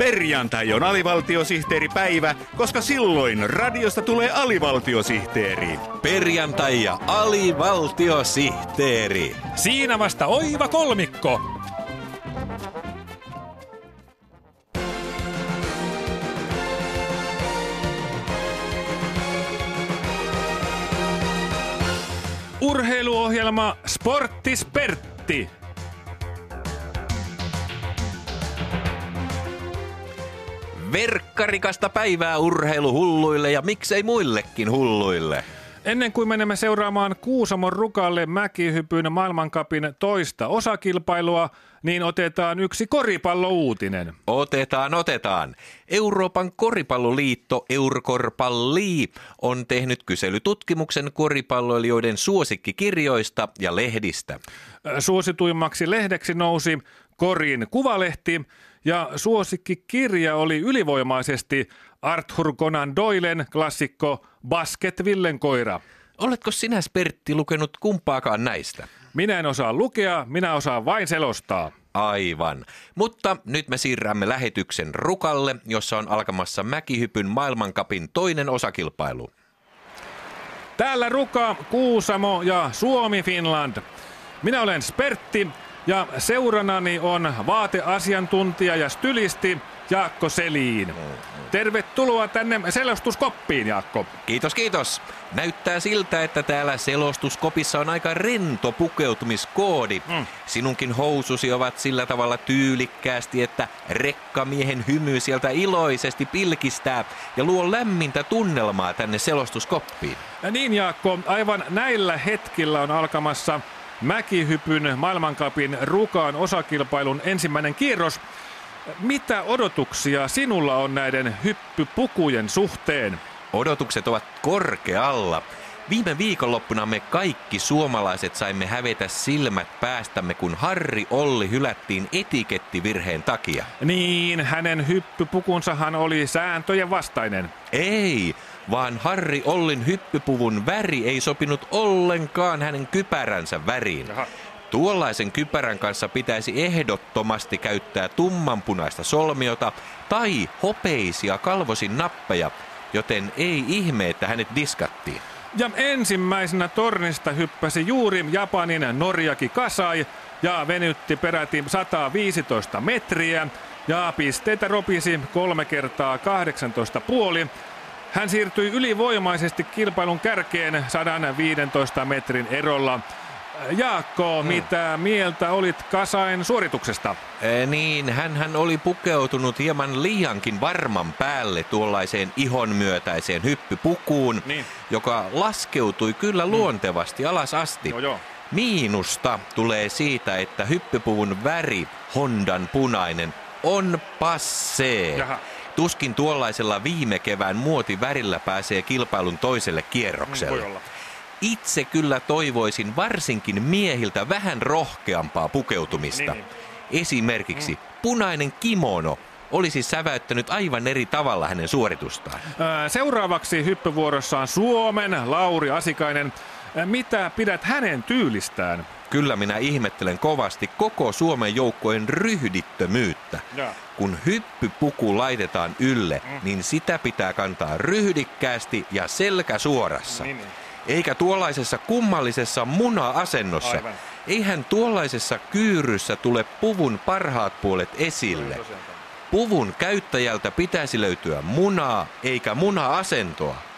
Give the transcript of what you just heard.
Perjantai on alivaltiosihteeripäivä, koska silloin radiosta tulee alivaltiosihteeri. Perjantai ja alivaltiosihteeri. Siinä vasta oiva kolmikko. Urheiluohjelma Sporttispertti. Verkkarikasta päivää urheiluhulluille ja miksei muillekin hulluille. Ennen kuin menemme seuraamaan Kuusamon rukalle mäkihypyn maailmankapin toista osakilpailua, niin otetaan yksi koripallouutinen. Otetaan, otetaan. Euroopan koripalloliitto Eurkorpalli on tehnyt kyselytutkimuksen koripalloilijoiden suosikkikirjoista ja lehdistä. Suosituimmaksi lehdeksi nousi Korin kuvalehti ja suosikkikirja oli ylivoimaisesti Arthur Conan Doylen klassikko Basket Villenkoira. Oletko sinä, Spertti, lukenut kumpaakaan näistä? Minä en osaa lukea, minä osaan vain selostaa. Aivan. Mutta nyt me siirrämme lähetyksen Rukalle, jossa on alkamassa mäkihypyn maailmankapin toinen osakilpailu. Täällä Ruka, Kuusamo ja Suomi Finland. Minä olen Spertti ja seuranani on vaateasiantuntija ja stylisti Jaakko Seliin. Tervetuloa tänne selostuskoppiin, Jaakko. Kiitos, kiitos. Näyttää siltä, että täällä selostuskopissa on aika rento pukeutumiskoodi. Mm. Sinunkin housusi ovat sillä tavalla tyylikkäästi, että rekkamiehen hymy sieltä iloisesti pilkistää ja luo lämmintä tunnelmaa tänne selostuskoppiin. Ja niin, Jaakko, aivan näillä hetkillä on alkamassa mäkihypyn maailmankapin rukaan osakilpailun ensimmäinen kierros. Mitä odotuksia sinulla on näiden hyppypukujen suhteen? Odotukset ovat korkealla. Viime viikonloppuna me kaikki suomalaiset saimme hävetä silmät päästämme, kun Harri Olli hylättiin etikettivirheen takia. Niin, hänen hyppypukunsahan oli sääntöjen vastainen. Ei, vaan Harri Ollin hyppypuvun väri ei sopinut ollenkaan hänen kypäränsä väriin. Jaha. Tuollaisen kypärän kanssa pitäisi ehdottomasti käyttää tummanpunaista solmiota tai hopeisia kalvosin nappeja, joten ei ihme, että hänet diskattiin. Ja ensimmäisenä tornista hyppäsi juuri Japanin Norjaki Kasai ja venytti peräti 115 metriä ja pisteitä ropisi kolme kertaa 18 puoli. Hän siirtyi ylivoimaisesti kilpailun kärkeen 115 metrin erolla. Jaakko, hmm. mitä mieltä olit Kasain suorituksesta? E, niin, hän, hän oli pukeutunut hieman liiankin varman päälle tuollaiseen ihonmyötäiseen hyppypukuun, niin. joka laskeutui kyllä hmm. luontevasti alas asti. Joo, joo. Miinusta tulee siitä, että hyppypuvun väri, Hondan punainen, on passee. Jaha. Tuskin tuollaisella viime kevään muotivärillä pääsee kilpailun toiselle kierrokselle. Olla. Itse kyllä toivoisin varsinkin miehiltä vähän rohkeampaa pukeutumista. Niin. niin. Esimerkiksi mm. punainen kimono olisi säväyttänyt aivan eri tavalla hänen suoritustaan. Seuraavaksi hyppyvuorossa on Suomen Lauri Asikainen. Mitä pidät hänen tyylistään? Kyllä minä ihmettelen kovasti koko Suomen joukkojen ryhdittömyyttä. Ja. Kun hyppypuku laitetaan ylle, mm. niin sitä pitää kantaa ryhdikkäästi ja selkä suorassa. Niin, niin. Eikä tuollaisessa kummallisessa muna-asennossa. Aivan. Eihän tuollaisessa kyyryssä tule puvun parhaat puolet esille. Puvun käyttäjältä pitäisi löytyä munaa eikä muna-asentoa.